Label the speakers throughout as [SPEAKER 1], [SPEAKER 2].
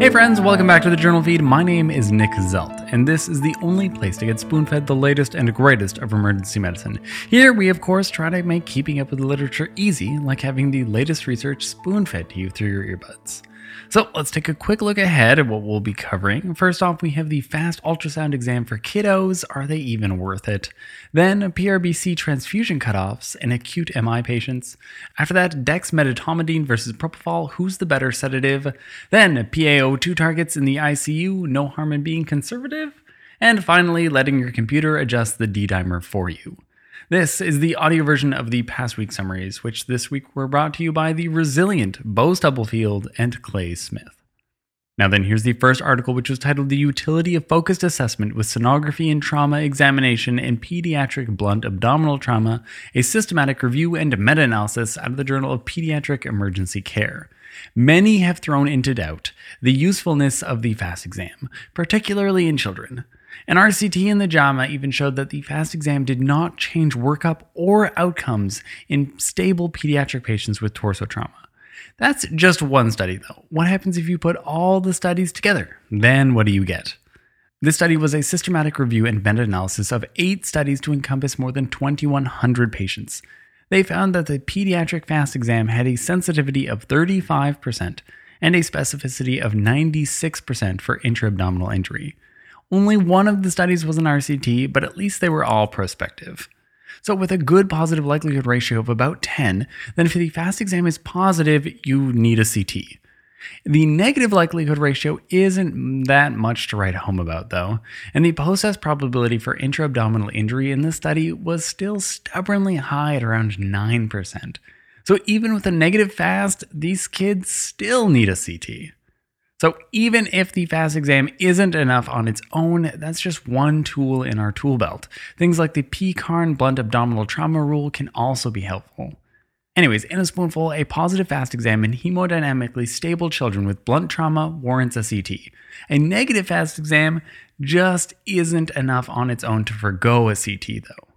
[SPEAKER 1] Hey friends, welcome back to the journal feed. My name is Nick Zelt, and this is the only place to get spoon fed the latest and greatest of emergency medicine. Here, we of course try to make keeping up with the literature easy, like having the latest research spoon fed to you through your earbuds. So let's take a quick look ahead at what we'll be covering. First off, we have the fast ultrasound exam for kiddos. Are they even worth it? Then PRBC transfusion cutoffs in acute MI patients. After that, dexmedetomidine versus propofol. Who's the better sedative? Then PaO2 targets in the ICU. No harm in being conservative. And finally, letting your computer adjust the D dimer for you. This is the audio version of the past week summaries, which this week were brought to you by the resilient Bo Stubblefield and Clay Smith. Now, then, here's the first article, which was titled The Utility of Focused Assessment with Sonography and Trauma Examination in Pediatric Blunt Abdominal Trauma, a systematic review and meta analysis out of the Journal of Pediatric Emergency Care. Many have thrown into doubt the usefulness of the FAST exam, particularly in children. An RCT in the JAMA even showed that the FAST exam did not change workup or outcomes in stable pediatric patients with torso trauma. That's just one study, though. What happens if you put all the studies together? Then what do you get? This study was a systematic review and meta analysis of eight studies to encompass more than 2,100 patients. They found that the pediatric FAST exam had a sensitivity of 35% and a specificity of 96% for intra-abdominal injury. Only one of the studies was an RCT, but at least they were all prospective. So, with a good positive likelihood ratio of about 10, then if the FAST exam is positive, you need a CT. The negative likelihood ratio isn't that much to write home about, though, and the post test probability for intra abdominal injury in this study was still stubbornly high at around 9%. So, even with a negative FAST, these kids still need a CT. So even if the FAST exam isn't enough on its own, that's just one tool in our tool belt. Things like the PECARN blunt abdominal trauma rule can also be helpful. Anyways, in a spoonful, a positive FAST exam in hemodynamically stable children with blunt trauma warrants a CT. A negative FAST exam just isn't enough on its own to forego a CT though.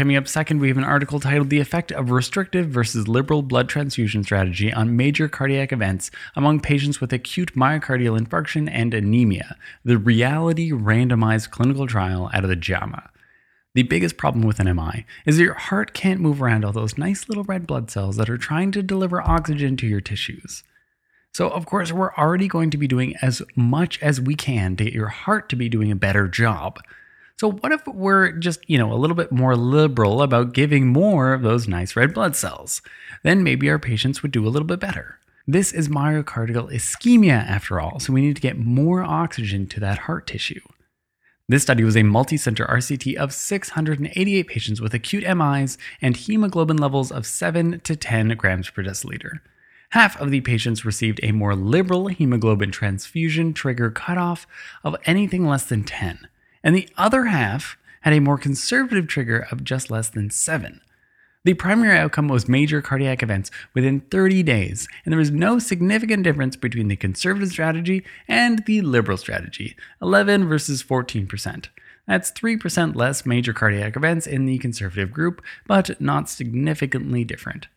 [SPEAKER 1] Coming up second, we have an article titled The Effect of Restrictive versus Liberal Blood Transfusion Strategy on Major Cardiac Events Among Patients with Acute Myocardial Infarction and Anemia, the Reality Randomized Clinical Trial out of the JAMA. The biggest problem with an MI is that your heart can't move around all those nice little red blood cells that are trying to deliver oxygen to your tissues. So, of course, we're already going to be doing as much as we can to get your heart to be doing a better job. So, what if we're just, you know, a little bit more liberal about giving more of those nice red blood cells? Then maybe our patients would do a little bit better. This is myocardial ischemia, after all, so we need to get more oxygen to that heart tissue. This study was a multi-center RCT of 688 patients with acute MIs and hemoglobin levels of 7 to 10 grams per deciliter. Half of the patients received a more liberal hemoglobin transfusion trigger cutoff of anything less than 10 and the other half had a more conservative trigger of just less than 7. The primary outcome was major cardiac events within 30 days, and there was no significant difference between the conservative strategy and the liberal strategy 11 versus 14%. That's 3% less major cardiac events in the conservative group, but not significantly different.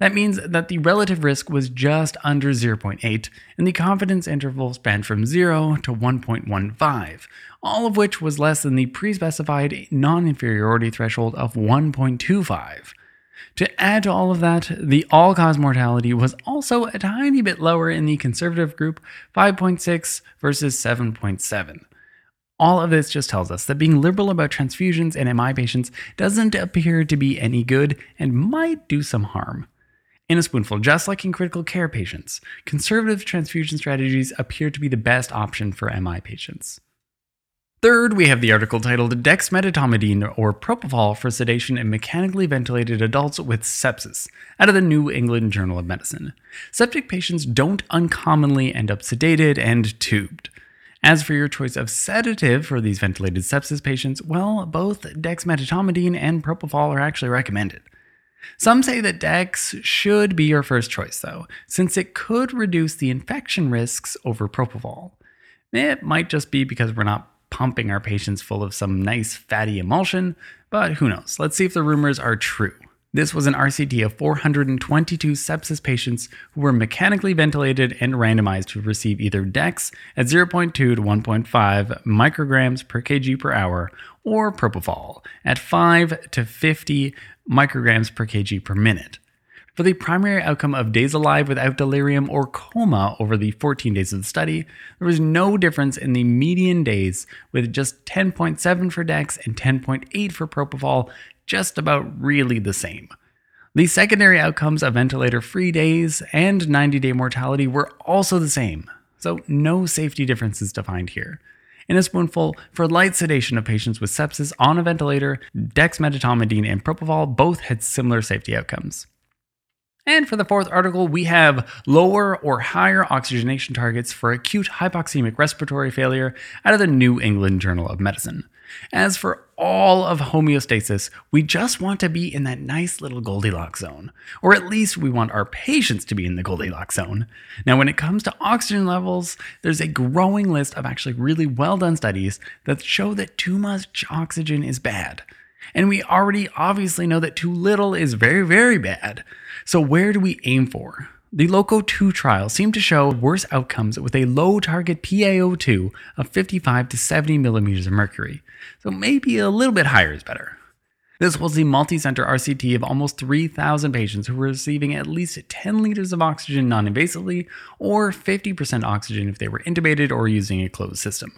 [SPEAKER 1] That means that the relative risk was just under 0.8, and the confidence interval spanned from 0 to 1.15, all of which was less than the pre specified non inferiority threshold of 1.25. To add to all of that, the all cause mortality was also a tiny bit lower in the conservative group, 5.6 versus 7.7. All of this just tells us that being liberal about transfusions in MI patients doesn't appear to be any good and might do some harm in a spoonful, just like in critical care patients. Conservative transfusion strategies appear to be the best option for MI patients. Third, we have the article titled Dexmedetomidine or Propofol for Sedation in Mechanically Ventilated Adults with Sepsis out of the New England Journal of Medicine. Septic patients don't uncommonly end up sedated and tubed. As for your choice of sedative for these ventilated sepsis patients, well, both dexmedetomidine and propofol are actually recommended. Some say that Dex should be your first choice, though, since it could reduce the infection risks over propofol. It might just be because we're not pumping our patients full of some nice fatty emulsion, but who knows? Let's see if the rumors are true. This was an RCT of 422 sepsis patients who were mechanically ventilated and randomized to receive either DEX at 0.2 to 1.5 micrograms per kg per hour or propofol at 5 to 50 micrograms per kg per minute. For the primary outcome of days alive without delirium or coma over the 14 days of the study, there was no difference in the median days, with just 10.7 for DEX and 10.8 for propofol, just about really the same. The secondary outcomes of ventilator free days and 90 day mortality were also the same, so no safety differences defined here. In a spoonful, for light sedation of patients with sepsis on a ventilator, dexmedetomidine and propofol both had similar safety outcomes. And for the fourth article, we have lower or higher oxygenation targets for acute hypoxemic respiratory failure out of the New England Journal of Medicine. As for all of homeostasis, we just want to be in that nice little Goldilocks zone. Or at least we want our patients to be in the Goldilocks zone. Now, when it comes to oxygen levels, there's a growing list of actually really well done studies that show that too much oxygen is bad. And we already obviously know that too little is very, very bad. So, where do we aim for? The LOCO 2 trial seemed to show worse outcomes with a low target PaO2 of 55 to 70 millimeters of mercury. So, maybe a little bit higher is better. This was the multi-center RCT of almost 3,000 patients who were receiving at least 10 liters of oxygen non-invasively or 50% oxygen if they were intubated or using a closed system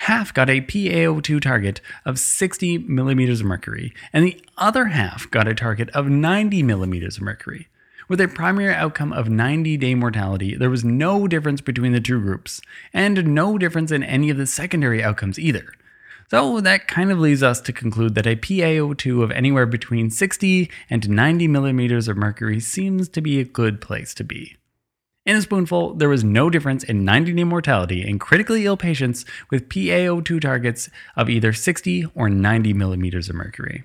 [SPEAKER 1] half got a PaO2 target of 60 millimeters of mercury, and the other half got a target of 90 millimeters of mercury. With a primary outcome of 90 day mortality, there was no difference between the two groups, and no difference in any of the secondary outcomes either. So that kind of leads us to conclude that a PaO2 of anywhere between 60 and 90 millimeters of mercury seems to be a good place to be. In a spoonful, there was no difference in 90 day mortality in critically ill patients with PaO2 targets of either 60 or 90 millimeters of mercury.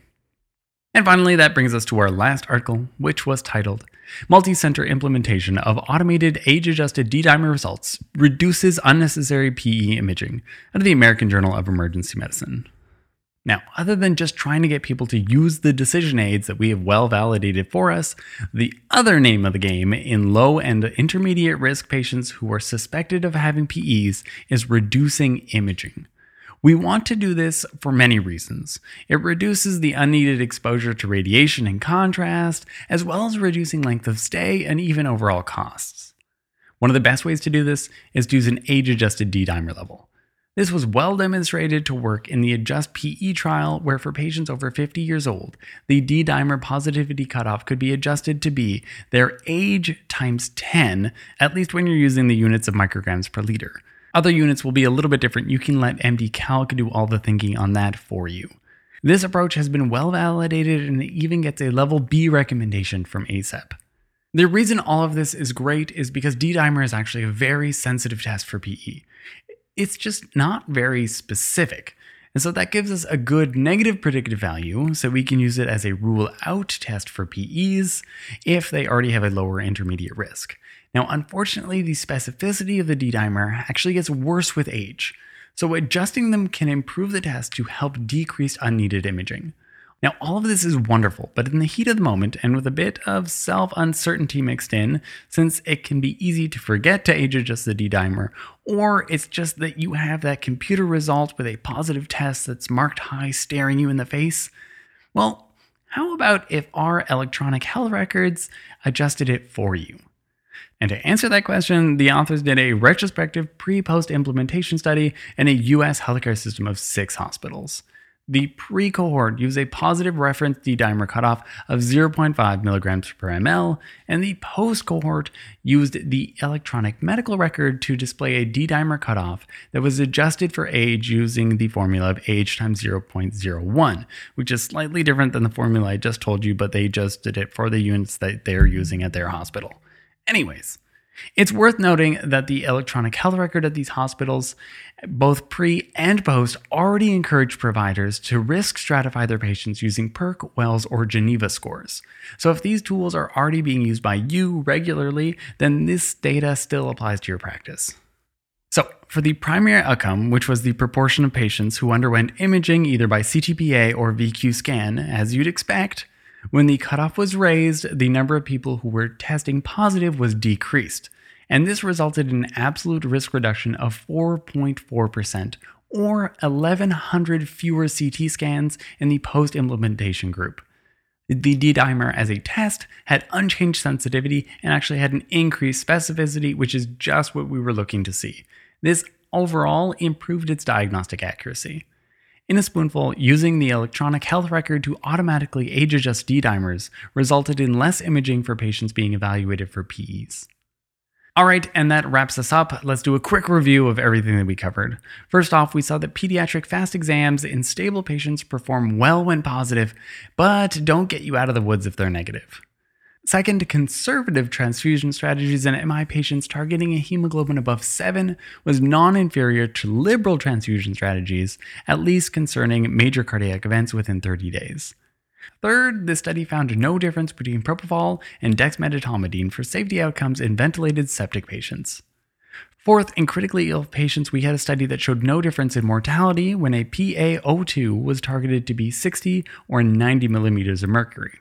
[SPEAKER 1] And finally, that brings us to our last article, which was titled Multi-Center Implementation of Automated Age-Adjusted D-Dimer Results Reduces Unnecessary PE Imaging out of the American Journal of Emergency Medicine. Now, other than just trying to get people to use the decision aids that we have well validated for us, the other name of the game in low and intermediate risk patients who are suspected of having PEs is reducing imaging. We want to do this for many reasons. It reduces the unneeded exposure to radiation and contrast, as well as reducing length of stay and even overall costs. One of the best ways to do this is to use an age adjusted D dimer level. This was well demonstrated to work in the Adjust PE trial, where for patients over 50 years old, the D dimer positivity cutoff could be adjusted to be their age times 10, at least when you're using the units of micrograms per liter. Other units will be a little bit different. You can let MD Calc do all the thinking on that for you. This approach has been well validated and it even gets a level B recommendation from ACEP. The reason all of this is great is because D dimer is actually a very sensitive test for PE it's just not very specific. And so that gives us a good negative predictive value, so we can use it as a rule out test for PEs if they already have a lower intermediate risk. Now, unfortunately, the specificity of the D dimer actually gets worse with age, so adjusting them can improve the test to help decrease unneeded imaging. Now, all of this is wonderful, but in the heat of the moment and with a bit of self uncertainty mixed in, since it can be easy to forget to age adjust the D dimer, or it's just that you have that computer result with a positive test that's marked high staring you in the face, well, how about if our electronic health records adjusted it for you? And to answer that question, the authors did a retrospective pre post implementation study in a US healthcare system of six hospitals. The pre cohort used a positive reference D dimer cutoff of 0.5 milligrams per ml, and the post cohort used the electronic medical record to display a D dimer cutoff that was adjusted for age using the formula of age times 0.01, which is slightly different than the formula I just told you, but they just did it for the units that they're using at their hospital. Anyways, it's worth noting that the electronic health record at these hospitals, both pre and post, already encourage providers to risk stratify their patients using PERC, Wells, or Geneva scores. So if these tools are already being used by you regularly, then this data still applies to your practice. So, for the primary outcome, which was the proportion of patients who underwent imaging either by CTPA or VQ scan, as you'd expect, When the cutoff was raised, the number of people who were testing positive was decreased, and this resulted in an absolute risk reduction of 4.4%, or 1,100 fewer CT scans in the post implementation group. The D dimer as a test had unchanged sensitivity and actually had an increased specificity, which is just what we were looking to see. This overall improved its diagnostic accuracy. In a spoonful, using the electronic health record to automatically age adjust D dimers resulted in less imaging for patients being evaluated for PEs. All right, and that wraps us up. Let's do a quick review of everything that we covered. First off, we saw that pediatric fast exams in stable patients perform well when positive, but don't get you out of the woods if they're negative. Second, conservative transfusion strategies in MI patients targeting a hemoglobin above 7 was non inferior to liberal transfusion strategies, at least concerning major cardiac events within 30 days. Third, the study found no difference between propofol and dexmedetomidine for safety outcomes in ventilated septic patients. Fourth, in critically ill patients, we had a study that showed no difference in mortality when a PaO2 was targeted to be 60 or 90 millimeters of mercury.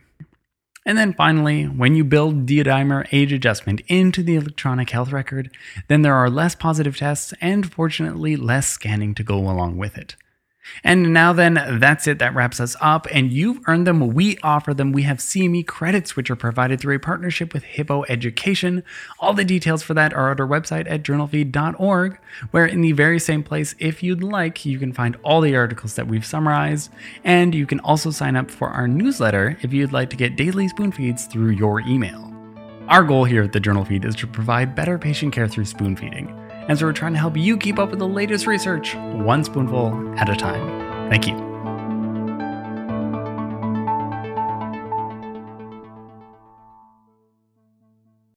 [SPEAKER 1] And then finally, when you build D-dimer age adjustment into the electronic health record, then there are less positive tests and fortunately less scanning to go along with it. And now then, that's it. That wraps us up. And you've earned them. We offer them. We have CME credits, which are provided through a partnership with Hippo Education. All the details for that are at our website at journalfeed.org, where in the very same place, if you'd like, you can find all the articles that we've summarized. And you can also sign up for our newsletter if you'd like to get daily spoon feeds through your email. Our goal here at the Journal Feed is to provide better patient care through spoon feeding and so we're trying to help you keep up with the latest research, one spoonful at a time. Thank you.